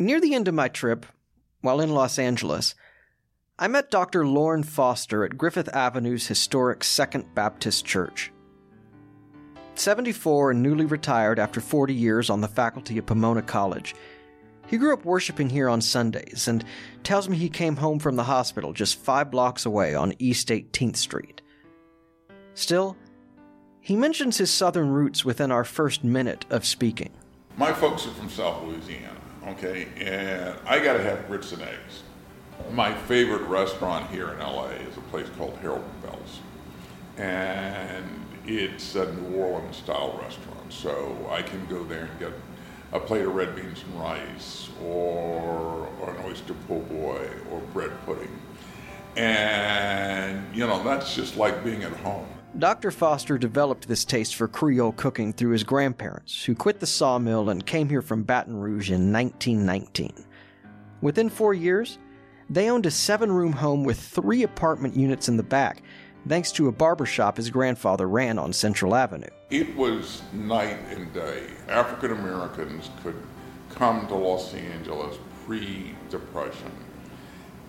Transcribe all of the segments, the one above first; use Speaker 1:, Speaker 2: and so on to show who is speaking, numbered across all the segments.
Speaker 1: Near the end of my trip, while in Los Angeles, I met Dr. Lorn Foster at Griffith Avenue's historic Second Baptist Church. 74 and newly retired after 40 years on the faculty of Pomona College, he grew up worshiping here on Sundays and tells me he came home from the hospital just five blocks away on East 18th Street. Still, he mentions his southern roots within our first minute of speaking.
Speaker 2: My folks are from South Louisiana, okay, and I gotta have grits and eggs. My favorite restaurant here in LA is a place called Harold Bells, and it's a New Orleans style restaurant, so I can go there and get a plate of red beans and rice, or, or an oyster po' boy, or bread pudding. And, you know, that's just like being at home.
Speaker 1: Dr. Foster developed this taste for Creole cooking through his grandparents, who quit the sawmill and came here from Baton Rouge in 1919. Within four years, they owned a seven room home with three apartment units in the back, thanks to a barber shop his grandfather ran on Central Avenue.
Speaker 2: It was night and day. African Americans could come to Los Angeles pre Depression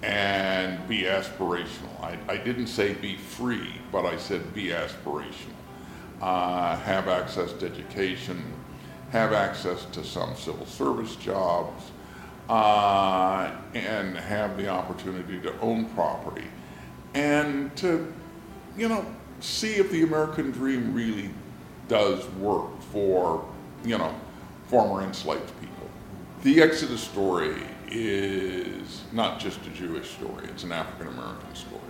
Speaker 2: and be aspirational. I, I, didn't say be free, but I said be aspirational. Uh, have access to education, have access to some civil service jobs, uh, and have the opportunity to own property and to, you know, see if the American dream really does work for, you know, former enslaved people. The Exodus story is not just a Jewish story, it's an African American story.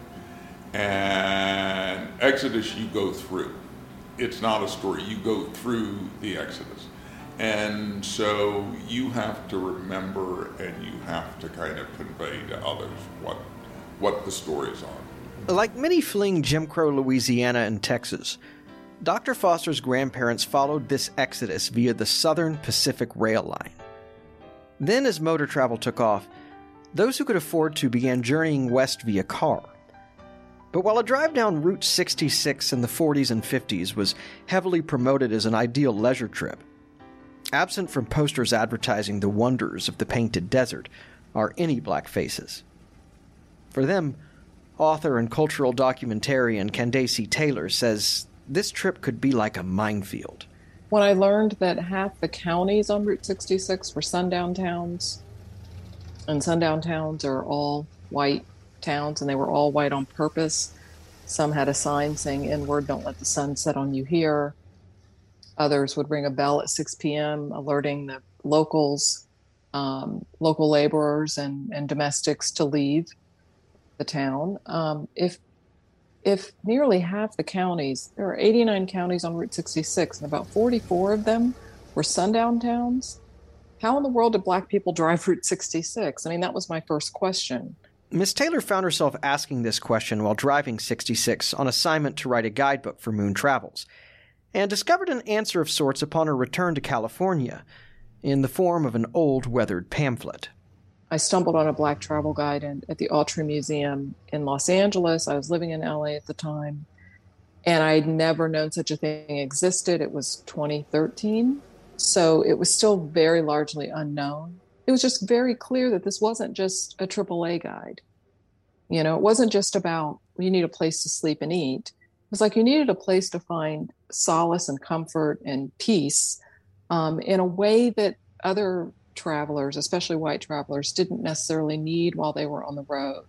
Speaker 2: And Exodus, you go through. It's not a story, you go through the Exodus. And so you have to remember and you have to kind of convey to others what, what the stories are.
Speaker 1: Like many fleeing Jim Crow Louisiana and Texas, Dr. Foster's grandparents followed this exodus via the Southern Pacific Rail Line. Then, as motor travel took off, those who could afford to began journeying west via car. But while a drive down Route 66 in the 40s and 50s was heavily promoted as an ideal leisure trip, absent from posters advertising the wonders of the painted desert are any black faces. For them, author and cultural documentarian Candacy Taylor says this trip could be like a minefield.
Speaker 3: When I learned that half the counties on Route 66 were sundown towns, and sundown towns are all white towns, and they were all white on purpose. Some had a sign saying, Inward, don't let the sun set on you here. Others would ring a bell at 6 p.m., alerting the locals, um, local laborers, and, and domestics to leave the town. Um, if if nearly half the counties, there are 89 counties on Route 66, and about 44 of them were sundown towns, how in the world did black people drive Route 66? I mean, that was my first question.
Speaker 1: Miss Taylor found herself asking this question while driving 66 on assignment to write a guidebook for Moon Travels, and discovered an answer of sorts upon her return to California in the form of an old weathered pamphlet.
Speaker 3: I stumbled on a black travel guide in, at the Autry Museum in Los Angeles. I was living in LA at the time, and I'd never known such a thing existed. It was 2013, so it was still very largely unknown. It was just very clear that this wasn't just a AAA guide. You know, it wasn't just about you need a place to sleep and eat. It was like you needed a place to find solace and comfort and peace um, in a way that other travelers, especially white travelers, didn't necessarily need while they were on the road.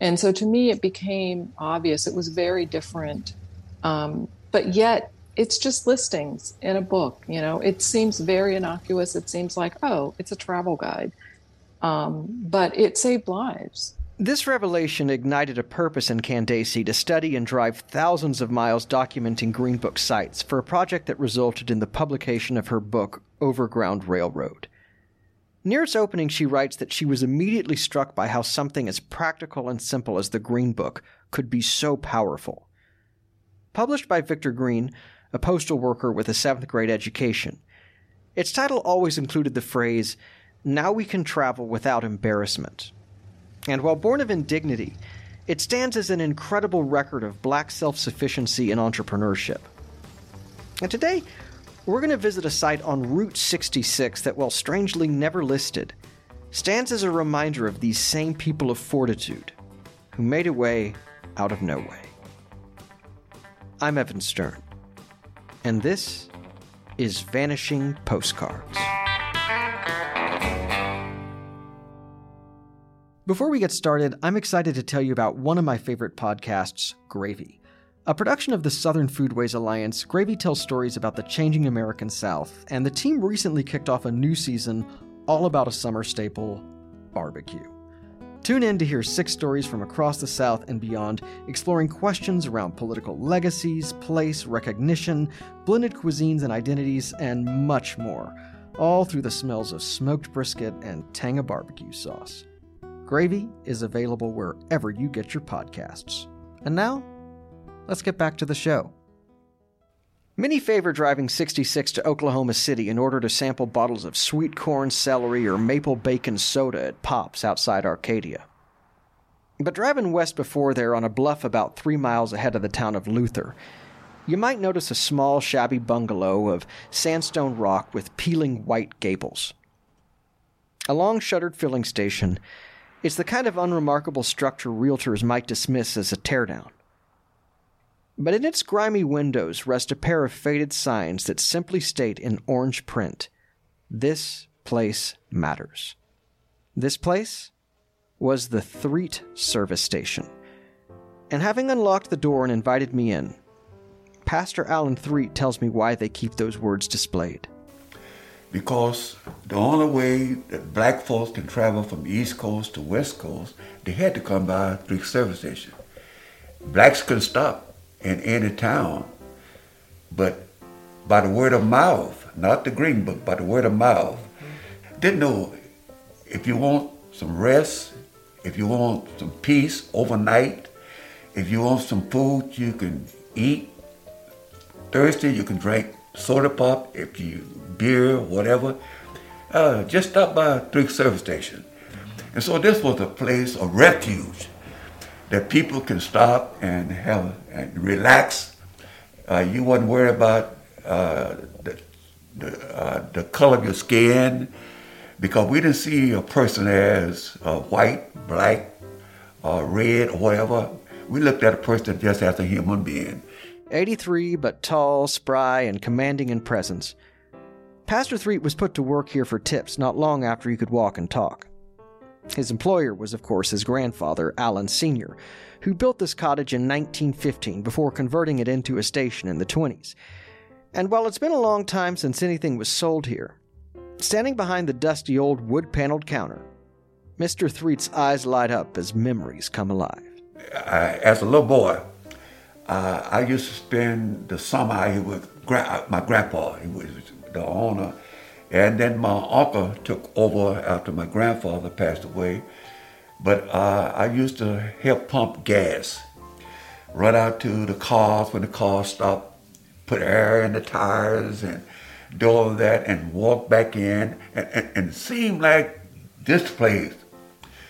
Speaker 3: And so to me, it became obvious it was very different. Um, but yet, it's just listings in a book. You know, it seems very innocuous. It seems like, oh, it's a travel guide. Um, but it saved lives.
Speaker 1: This revelation ignited a purpose in Candacy to study and drive thousands of miles documenting Green Book sites for a project that resulted in the publication of her book, Overground Railroad. Near its opening, she writes that she was immediately struck by how something as practical and simple as the Green Book could be so powerful. Published by Victor Green, a postal worker with a seventh grade education, its title always included the phrase, Now we can travel without embarrassment. And while born of indignity, it stands as an incredible record of black self sufficiency and entrepreneurship. And today, we're going to visit a site on Route 66 that, while strangely never listed, stands as a reminder of these same people of fortitude who made a way out of no way. I'm Evan Stern, and this is Vanishing Postcards. Before we get started, I'm excited to tell you about one of my favorite podcasts, Gravy. A production of the Southern Foodways Alliance, Gravy tells stories about the changing American South, and the team recently kicked off a new season all about a summer staple barbecue. Tune in to hear six stories from across the South and beyond, exploring questions around political legacies, place, recognition, blended cuisines and identities, and much more, all through the smells of smoked brisket and Tanga barbecue sauce. Gravy is available wherever you get your podcasts. And now, let's get back to the show. Many favor driving 66 to Oklahoma City in order to sample bottles of sweet corn celery or maple bacon soda at Pops outside Arcadia. But driving west before there on a bluff about three miles ahead of the town of Luther, you might notice a small, shabby bungalow of sandstone rock with peeling white gables. A long shuttered filling station, it's the kind of unremarkable structure realtors might dismiss as a teardown. But in its grimy windows rest a pair of faded signs that simply state in orange print This place matters. This place was the Threatt service station. And having unlocked the door and invited me in, Pastor Allen Threatt tells me why they keep those words displayed.
Speaker 4: Because the only way that black folks can travel from East Coast to West Coast, they had to come by Threatt service station. Blacks couldn't stop in any town. But by the word of mouth, not the green book, by the word of mouth, didn't know if you want some rest, if you want some peace overnight, if you want some food you can eat. Thirsty, you can drink soda pop, if you beer, whatever. Uh, just stop by Threatt service station. And so this was a place of refuge that people can stop and have and relax. Uh, you wasn't worried about uh, the the, uh, the, color of your skin because we didn't see a person as uh, white, black, red, or whatever. We looked at a person just as a human being.
Speaker 1: 83, but tall, spry, and commanding in presence. Pastor Threatt was put to work here for tips not long after he could walk and talk. His employer was, of course, his grandfather, Allen Sr., who built this cottage in 1915 before converting it into a station in the 20s. And while it's been a long time since anything was sold here, standing behind the dusty old wood paneled counter, Mr. Threatt's eyes light up as memories come alive.
Speaker 4: As a little boy, uh, I used to spend the summer with gra- my grandpa. He was the owner and then my uncle took over after my grandfather passed away. But uh, I used to help pump gas, run out to the cars when the cars stopped, put air in the tires, and do all that, and walk back in. And, and, and it seemed like this place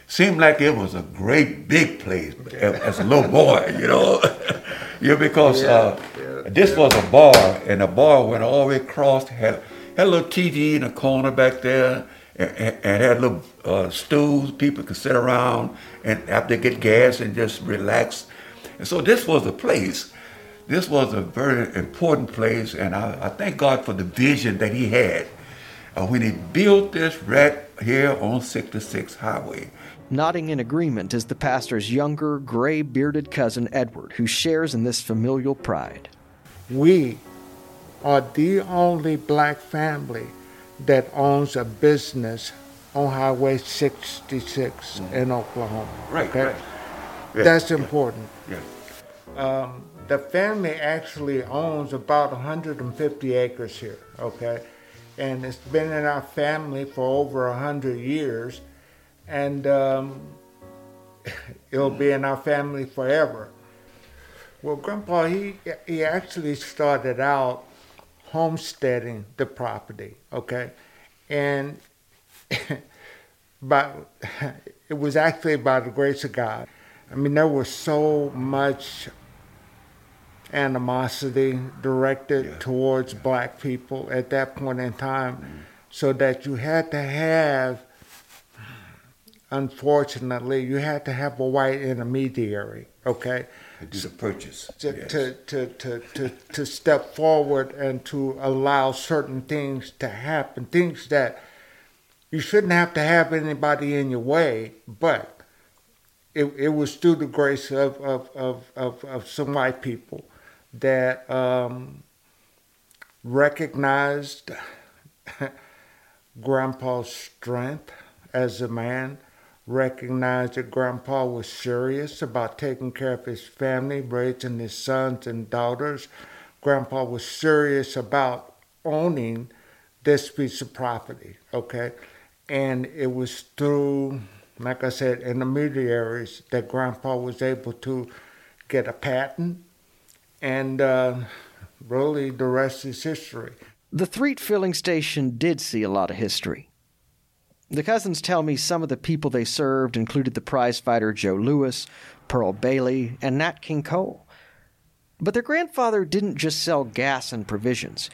Speaker 4: seemed like it was a great big place as a little boy, you know. yeah, because yeah, uh, yeah, this yeah. was a bar, and the bar went all the way across, had had a little TV in a corner back there and, and had little uh, stools people could sit around and after they get gas and just relax. And so this was a place. This was a very important place, and I, I thank God for the vision that He had uh, when He built this right here on 66 Highway.
Speaker 1: Nodding in agreement is the pastor's younger, gray bearded cousin Edward, who shares in this familial pride.
Speaker 5: We are the only black family that owns a business on Highway 66 mm-hmm. in Oklahoma.
Speaker 4: Right, okay? right.
Speaker 5: Yeah, That's important. Yeah. Um, the family actually owns about 150 acres here, okay? And it's been in our family for over 100 years, and um, it'll be in our family forever. Well, Grandpa, he, he actually started out homesteading the property, okay? And but it was actually by the grace of God. I mean, there was so much animosity directed yeah. towards yeah. black people at that point in time, mm-hmm. so that you had to have unfortunately, you had to have a white intermediary, okay?
Speaker 4: To do the purchase.
Speaker 5: To,
Speaker 4: yes.
Speaker 5: to, to, to, to, to step forward and to allow certain things to happen, things that you shouldn't have to have anybody in your way, but it, it was through the grace of, of, of, of, of some white people that um, recognized Grandpa's strength as a man, recognized that Grandpa was serious about taking care of his family, raising his sons and daughters. Grandpa was serious about owning this piece of property, okay? And it was through, like I said, intermediaries that Grandpa was able to get a patent, and uh, really the rest is history.
Speaker 1: The Threatt filling station did see a lot of history. The cousins tell me some of the people they served included the prizefighter Joe Louis, Pearl Bailey, and Nat King Cole. But their grandfather didn't just sell gas and provisions.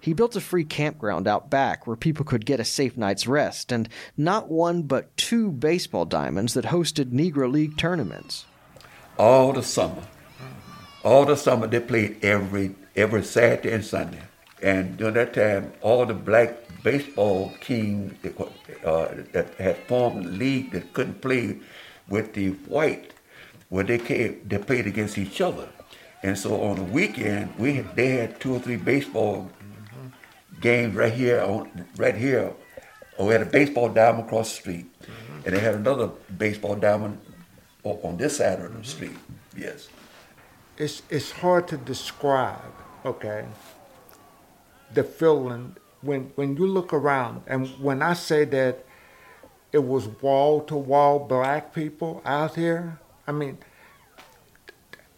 Speaker 1: He built a free campground out back where people could get a safe night's rest, and not one but two baseball diamonds that hosted Negro League tournaments.
Speaker 4: All the summer, all the summer they played every every Saturday and Sunday, and during that time, all the black baseball teams that, uh, that had formed a league that couldn't play with the white, where they came, they played against each other, and so on the weekend we had, they had two or three baseball games right here on right here. Oh, we had a baseball diamond across the street, mm-hmm. and they had another baseball diamond on this side of the mm-hmm. street. Yes.
Speaker 5: It's it's hard to describe. Okay. The feeling when when you look around, and when I say that it was wall to wall black people out here, I mean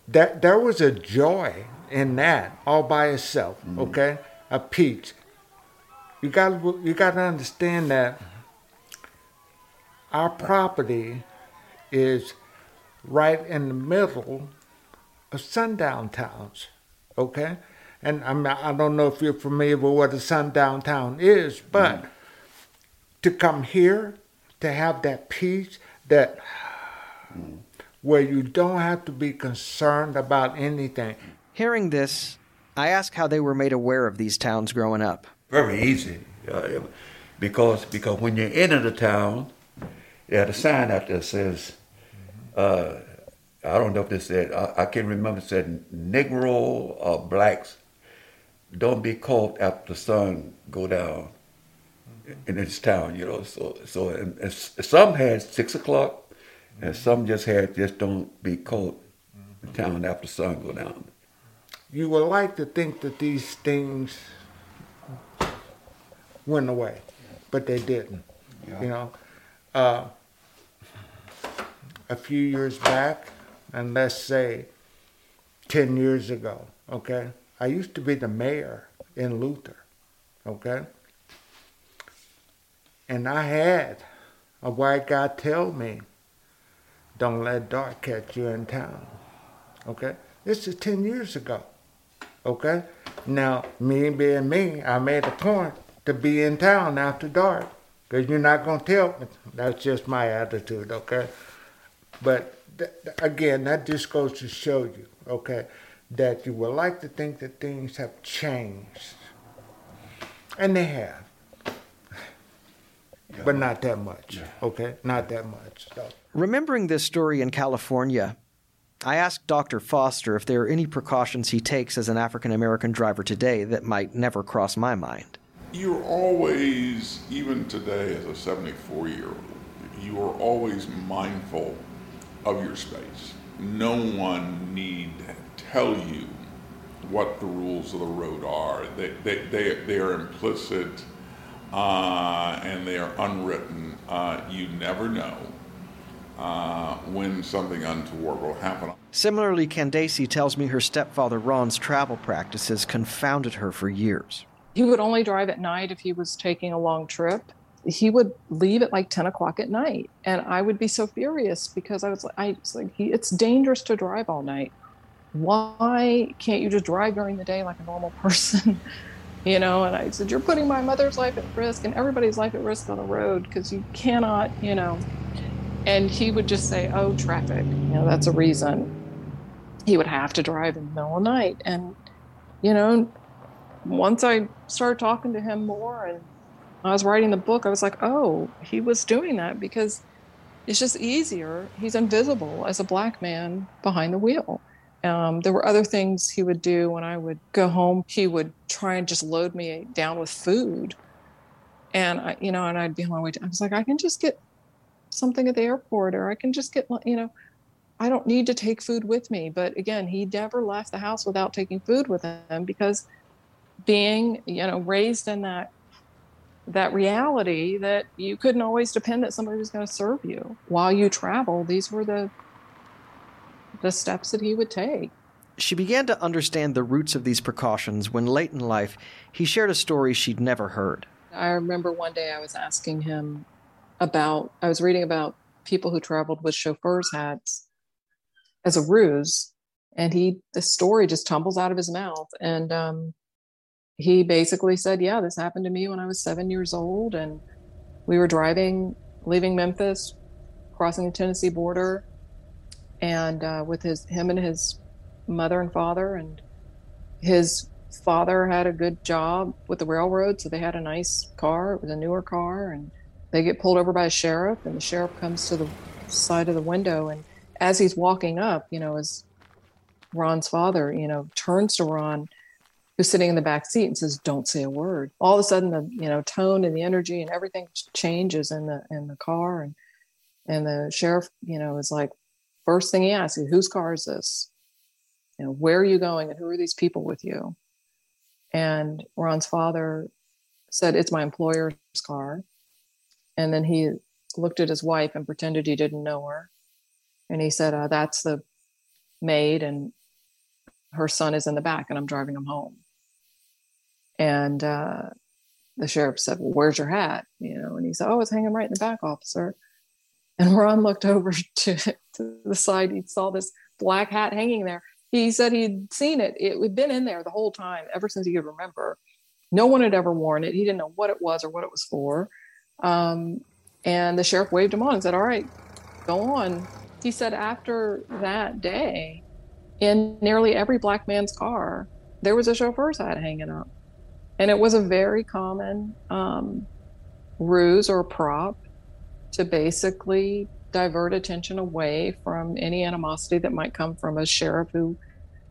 Speaker 5: that there was a joy in that all by itself. Mm-hmm. Okay, a peach you got you got to understand that our property is right in the middle of sundown towns, okay? And I'm, I don't know if you're familiar with what a sundown town is, but mm. to come here, to have that peace, that mm. where you don't have to be concerned about anything.
Speaker 1: Hearing this, I ask how they were made aware of these towns growing up
Speaker 4: very easy. Uh, because because when you enter the town, they had a sign out there that says, uh, I don't know if this said, I, I can't remember, it said Negro or blacks, don't be caught after the sun go down mm-hmm. in this town, you know. So so and, and some had six o'clock, and mm-hmm. some just had just don't be caught mm-hmm. in town after the sun go down.
Speaker 5: You would like to think that these things went away, but they didn't. Yeah. You know, uh, a few years back, and let's say 10 years ago, okay, I used to be the mayor in Luther, okay? And I had a white guy tell me, don't let dark catch you in town, okay? This is 10 years ago, okay? Now, me being me, I made a point to be in town after dark because you're not going to tell me. That's just my attitude, okay? But th- again, that just goes to show you, okay, that you would like to think that things have changed. And they have. Yeah. But not that much, yeah. okay? Not that much. So.
Speaker 1: Remembering this story in California, I asked Dr. Foster if there are any precautions he takes as an African American driver today that might never cross my mind
Speaker 2: you're always, even today as a 74 year old, you are always mindful of your space. No one need tell you what the rules of the road are. They, they, they, they are implicit uh, and they are unwritten. Uh, you never know uh, when something untoward will happen.
Speaker 1: Similarly, Candacy tells me her stepfather Ron's travel practices confounded her for years.
Speaker 3: He would only drive at night if he was taking a long trip. He would leave at like 10 o'clock at night. And I would be so furious because I was like, I was like, he, it's dangerous to drive all night. Why can't you just drive during the day like a normal person? you know, and I said, You're putting my mother's life at risk and everybody's life at risk on the road because you cannot, you know. And he would just say, Oh, traffic. You know, that's a reason. He would have to drive in the middle of the night. And, you know, once I started talking to him more and I was writing the book, I was like, oh, he was doing that because it's just easier. He's invisible as a black man behind the wheel. Um, there were other things he would do when I would go home. He would try and just load me down with food, and I, you know, and I'd be on my way. To, I was like, I can just get something at the airport, or I can just get, you know, I don't need to take food with me. But again, he never left the house without taking food with him because being, you know, raised in that that reality that you couldn't always depend that somebody was going to serve you while you travel. These were the the steps that he would take.
Speaker 1: She began to understand the roots of these precautions when late in life he shared a story she'd never heard.
Speaker 3: I remember one day I was asking him about, I was reading about people who traveled with chauffeurs' hats as a ruse. And he, the story just tumbles out of his mouth. And um, he basically said, Yeah, this happened to me when I was seven years old. And we were driving, leaving Memphis, crossing the Tennessee border and uh, with his him and his mother and father and his father had a good job with the railroad so they had a nice car it was a newer car and they get pulled over by a sheriff and the sheriff comes to the side of the window and as he's walking up you know as ron's father you know turns to ron who's sitting in the back seat and says don't say a word. All of a sudden the you know tone and the energy and everything changes in the in the car and and the sheriff you know is like First thing he asks is, whose car is this? You know, where are you going and who are these people with you? And Ron's father said, It's my employer's car. And then he looked at his wife and pretended he didn't know her. And he said, uh, That's the maid, and her son is in the back, and I'm driving him home. And uh, the sheriff said, Well, where's your hat? You know, and he said, Oh, it's hanging right in the back, officer. And Ron looked over to, to the side. He saw this black hat hanging there. He said he'd seen it. It had been in there the whole time, ever since he could remember. No one had ever worn it. He didn't know what it was or what it was for. Um, and the sheriff waved him on and said, All right, go on. He said after that day, in nearly every black man's car, there was a chauffeur's hat hanging up. And it was a very common um, ruse or prop to basically divert attention away from any animosity that might come from a sheriff who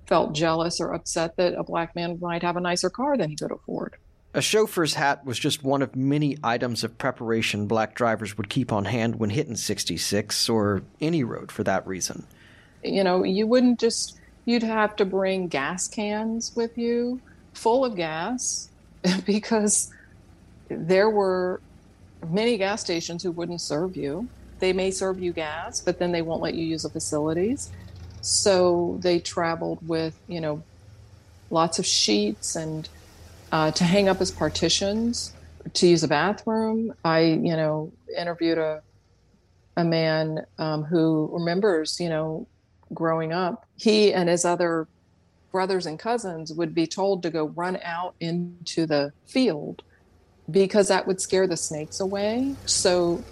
Speaker 3: felt jealous or upset that a black man might have a nicer car than he could afford.
Speaker 1: A chauffeur's hat was just one of many items of preparation black drivers would keep on hand when hitting 66 or any road for that reason.
Speaker 3: You know, you wouldn't just, you'd have to bring gas cans with you full of gas because there were many gas stations who wouldn't serve you. They may serve you gas, but then they won't let you use the facilities. So they traveled with, you know, lots of sheets and uh, to hang up as partitions to use a bathroom. I, you know, interviewed a a man um, who remembers, you know, growing up. He and his other brothers and cousins would be told to go run out into the field because that would scare the snakes away. So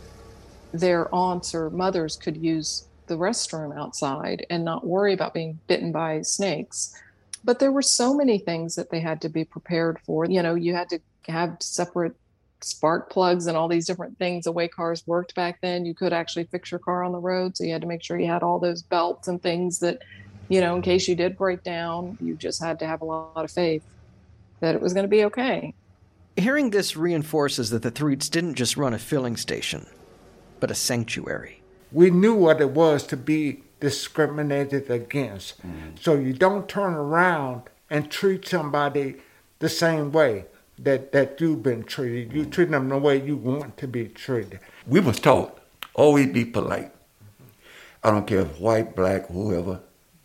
Speaker 3: their aunts or mothers could use the restroom outside and not worry about being bitten by snakes. But there were so many things that they had to be prepared for. You know, you had to have separate spark plugs and all these different things. The way cars worked back then, you could actually fix your car on the road. So you had to make sure you had all those belts and things that, you know, in case you did break down, you just had to have a lot of faith that it was going to be okay.
Speaker 1: Hearing this reinforces that the Threatts didn't just run a filling station, but a sanctuary.
Speaker 5: We knew what it was to be discriminated against. Mm. So you don't turn around and treat somebody the same way that, that you've been treated. You treat them the way you want to be treated.
Speaker 4: We was taught always be polite. I don't care if white, black, whoever.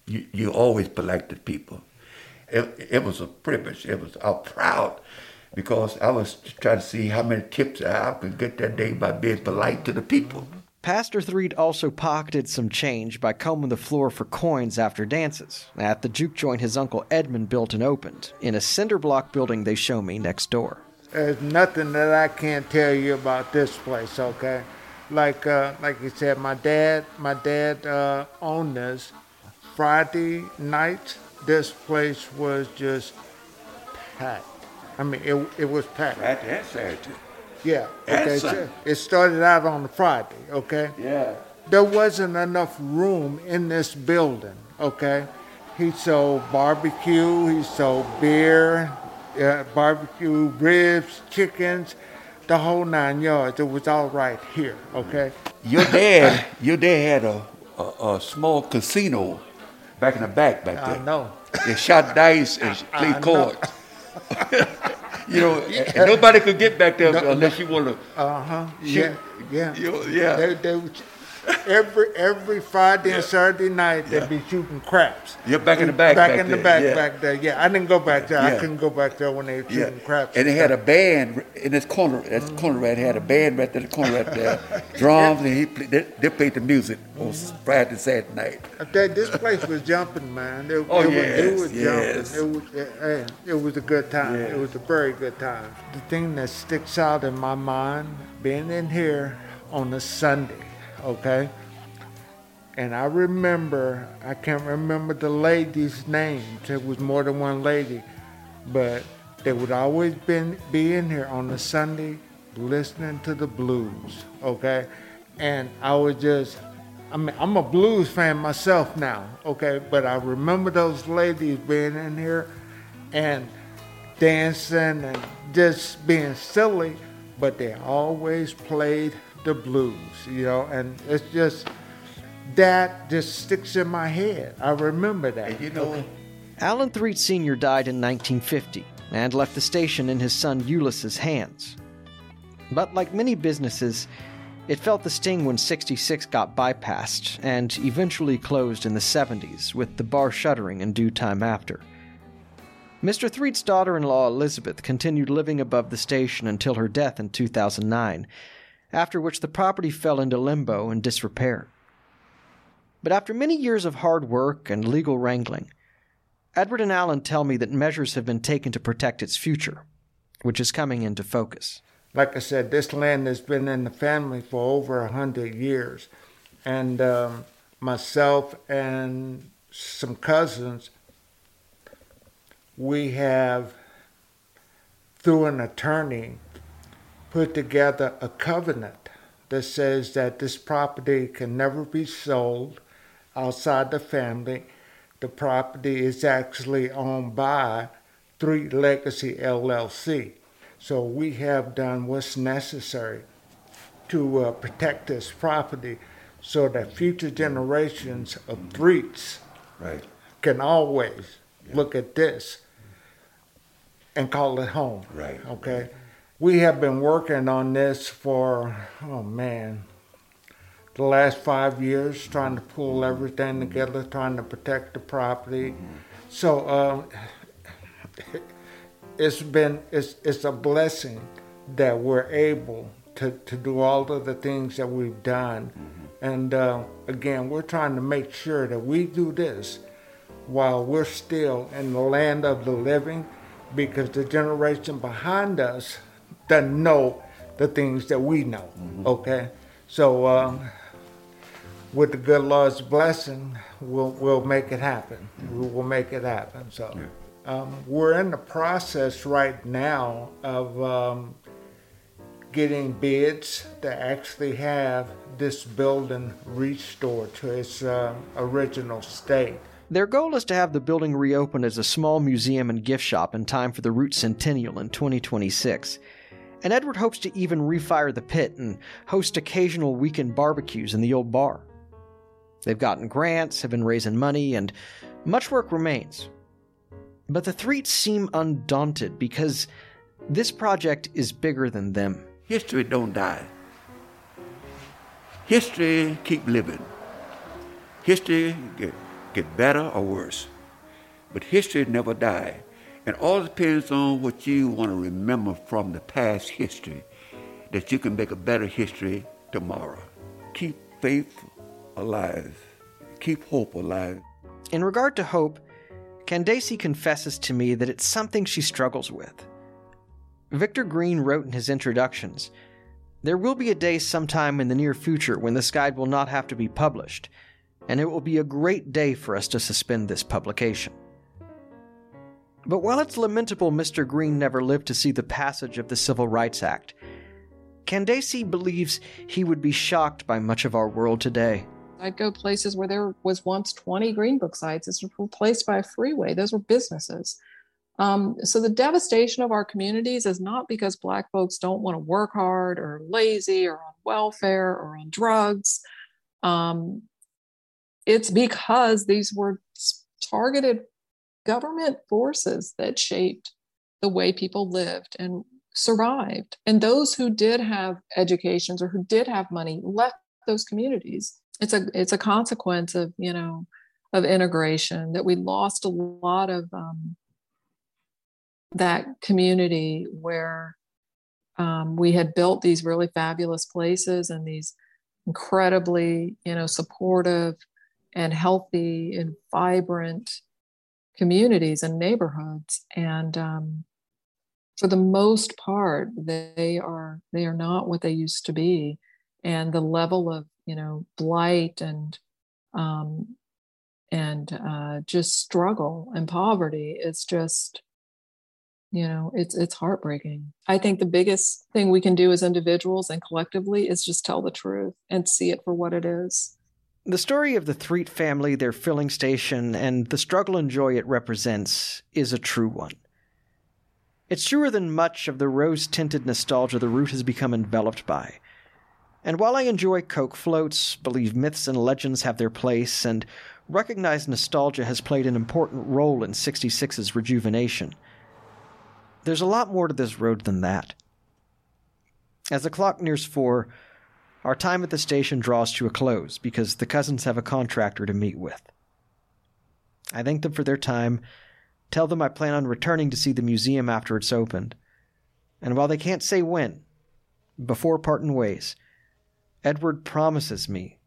Speaker 4: You you always polite to people. It, it was a privilege. It was I'm proud because I was trying to see how many tips I could get that day by being polite to the people.
Speaker 1: Pastor Threatt also pocketed some change by combing the floor for coins after dances at the juke joint his uncle Edmund built and opened in a cinder block building they show me next door.
Speaker 5: There's nothing that I can't tell you about this place, okay? like uh, like you said, my dad my dad uh, owned this. Friday night, this place was just packed. I mean, it it was packed.
Speaker 4: And Saturday.
Speaker 5: Yeah. Okay. So It started out on the Friday. Okay.
Speaker 4: Yeah.
Speaker 5: There wasn't enough room in this building. Okay. He sold barbecue. He sold beer, uh, barbecue ribs, chickens, the whole nine yards. It was all right here. Okay.
Speaker 4: Your dad, your dad had a, a, a small casino back in the back back
Speaker 5: I
Speaker 4: there.
Speaker 5: know.
Speaker 4: They shot dice and played cards. you know, nobody could get back there unless you want to.
Speaker 5: Uh huh. Yeah. Yeah.
Speaker 4: You, yeah.
Speaker 5: They, they every every Friday and Saturday night they'd be shooting craps.
Speaker 4: You're back in the back.
Speaker 5: Back,
Speaker 4: back
Speaker 5: in the
Speaker 4: there,
Speaker 5: back,
Speaker 4: yeah.
Speaker 5: back there. Yeah, I didn't go back there. I
Speaker 4: Yeah.
Speaker 5: couldn't go back there when they were
Speaker 4: Yeah,
Speaker 5: shooting craps.
Speaker 4: and they had a band in this corner. That corner right had a band right there. The corner right there, drums, and he play, they, they played the music on Friday and Saturday night.
Speaker 5: Tell this place was jumping, man. It,
Speaker 4: Oh,
Speaker 5: it
Speaker 4: yes,
Speaker 5: was, it was
Speaker 4: yes.
Speaker 5: jumping. It was, it, it was a good time. It was a very good time. The thing that sticks out in my mind, being in here on a Sunday, okay? And I remember, I can't remember the ladies' names. It was more than one lady, but they would always been, be in here on a Sunday listening to the blues, okay? And I was just, I mean, I'm a blues fan myself now, okay? But I remember those ladies being in here and dancing and just being silly, but they always played the blues, you know? And it's just, that just sticks in my head. I remember that.
Speaker 4: And you know,
Speaker 1: Allen Threatt Sr. died in 1950 and left the station in his son Ulysses' hands. But like many businesses, it felt the sting when 66 got bypassed and eventually closed in the 70s, with the bar shuttering in due time after. Mr. Threatt's daughter in law Elizabeth continued living above the station until her death in 2009, after which the property fell into limbo and disrepair. But after many years of hard work and legal wrangling, Edward and Allen tell me that measures have been taken to protect its future, which is coming into focus.
Speaker 5: like I said, this land has been in the family for over a hundred years, and um, myself and some cousins, we have, through an attorney, put together a covenant that says that this property can never be sold outside the family. The property is actually owned by Threatt Legacy LLC. So we have done what's necessary to uh, protect this property so that future generations of Threatts
Speaker 4: right?
Speaker 5: can always look at this and call it home.
Speaker 4: Right.
Speaker 5: Okay. We have been working on this for, oh man, the last five years, trying to pull everything together, trying to protect the property. So um, it's been, it's, it's a blessing that we're able to, to do all of the things that we've done. And uh, again, we're trying to make sure that we do this while we're still in the land of the living because the generation behind us doesn't know the things that we know. Okay? So, um, with the good Lord's blessing, we'll, we'll make it happen. We will make it happen. So, um, we're in the process right now of um, getting bids to actually have this building restored to its uh, original state.
Speaker 1: Their goal is to have the building reopened as a small museum and gift shop in time for the Route Centennial in 2026. And Edward hopes to even refire the pit and host occasional weekend barbecues in the old bar. They've gotten grants, have been raising money, and much work remains. But the Threatts seem undaunted because this project is bigger than them.
Speaker 4: History don't die. History keep living. History get, get better or worse. But history never die. And all depends on what you want to remember from the past history, that you can make a better history tomorrow. Keep faith alive. Keep hope alive.
Speaker 1: In regard to hope, Candacy confesses to me that it's something she struggles with. Victor Green wrote in his introductions There will be a day sometime in the near future when this guide will not have to be published, and it will be a great day for us to suspend this publication. But while it's lamentable Mr. Green never lived to see the passage of the Civil Rights Act, Candacy believes he would be shocked by much of our world today.
Speaker 3: I'd go places where there was once 20 Green Book sites. It's replaced by a freeway. Those were businesses. Um, so the devastation of our communities is not because Black folks don't want to work hard or lazy or on welfare or on drugs. Um, it's because these were targeted government forces that shaped the way people lived and survived. And those who did have educations or who did have money left those communities. It's a it's a consequence of you know of integration that we lost a lot of um, that community where um, we had built these really fabulous places and these incredibly you know supportive and healthy and vibrant communities and neighborhoods. And um, for the most part they are they are not what they used to be. And the level of you know blight and um, and uh, just struggle and poverty is just you know it's it's heartbreaking. I think the biggest thing we can do as individuals and collectively is just tell the truth and see it for what it is
Speaker 1: the story of the Threatt family, their filling station, and the struggle and joy it represents is a true one. It's truer than much of the rose tinted nostalgia the route has become enveloped by. And while I enjoy Coke floats, believe myths and legends have their place, and recognize nostalgia has played an important role in 66's rejuvenation, there's a lot more to this road than that. As the clock nears four, our time at the station draws to a close because the cousins have a contractor to meet with. I thank them for their time, tell them I plan on returning to see the museum after it's opened, and while they can't say when, before parting ways, Edward promises me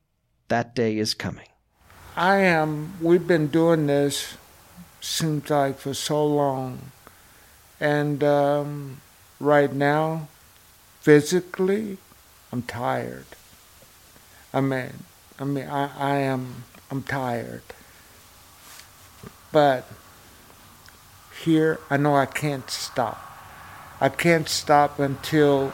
Speaker 1: that day is coming.
Speaker 5: I am, we've been doing this, seems like for so long. And um, right now, physically, I'm tired. I mean, I mean, I, I am, I'm tired. But here, I know I can't stop. I can't stop until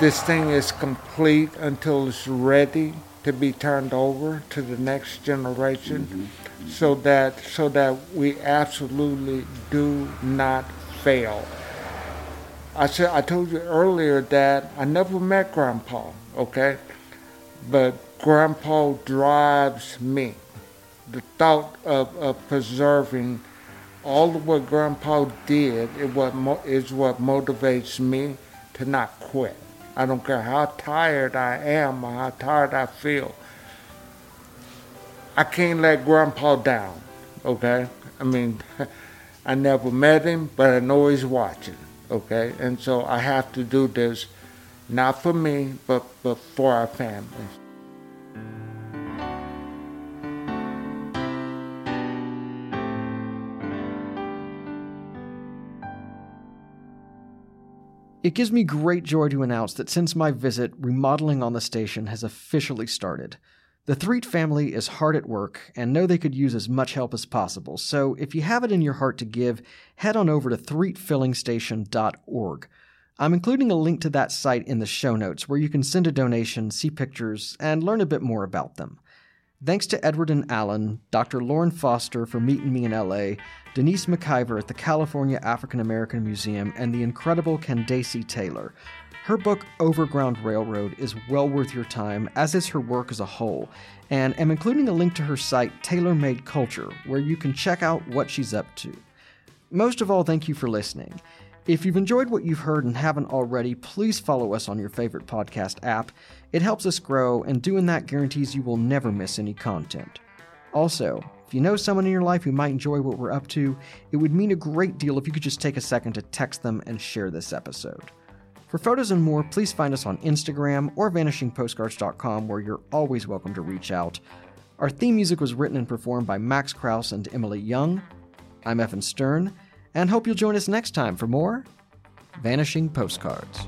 Speaker 5: this thing is complete, until it's ready to be turned over to the next generation, mm-hmm. so that so that we absolutely do not fail. I said I told you earlier that I never met Grandpa, okay? But Grandpa drives me. The thought of, of preserving all of what Grandpa did is what, is what motivates me to not quit. I don't care how tired I am or how tired I feel. I can't let Grandpa down, okay? I mean, I never met him, but I know he's watching okay? And so I have to do this not for me, but, but for our families.
Speaker 1: It gives me great joy to announce that since my visit, remodeling on the station has officially started. The Threatt family is hard at work and know they could use as much help as possible, so if you have it in your heart to give, head on over to threattfillingstation.org. I'm including a link to that site in the show notes where you can send a donation, see pictures, and learn a bit more about them. Thanks to Edward and Allen, Dr. Lorn Foster for meeting me in LA, Denise McIver at the California African American Museum, and the incredible Candacy Taylor her book, Overground Railroad, is well worth your time, as is her work as a whole, and am including a link to her site, Taylor Made Culture, where you can check out what she's up to. Most of all, thank you for listening. If you've enjoyed what you've heard and haven't already, please follow us on your favorite podcast app. It helps us grow, and doing that guarantees you will never miss any content. Also, if you know someone in your life who might enjoy what we're up to, it would mean a great deal if you could just take a second to text them and share this episode. For photos and more, please find us on Instagram or vanishingpostcards.com, where you're always welcome to reach out. Our theme music was written and performed by Max Kraus and Emily Young. I'm Evan Stern, and hope you'll join us next time for more Vanishing Postcards.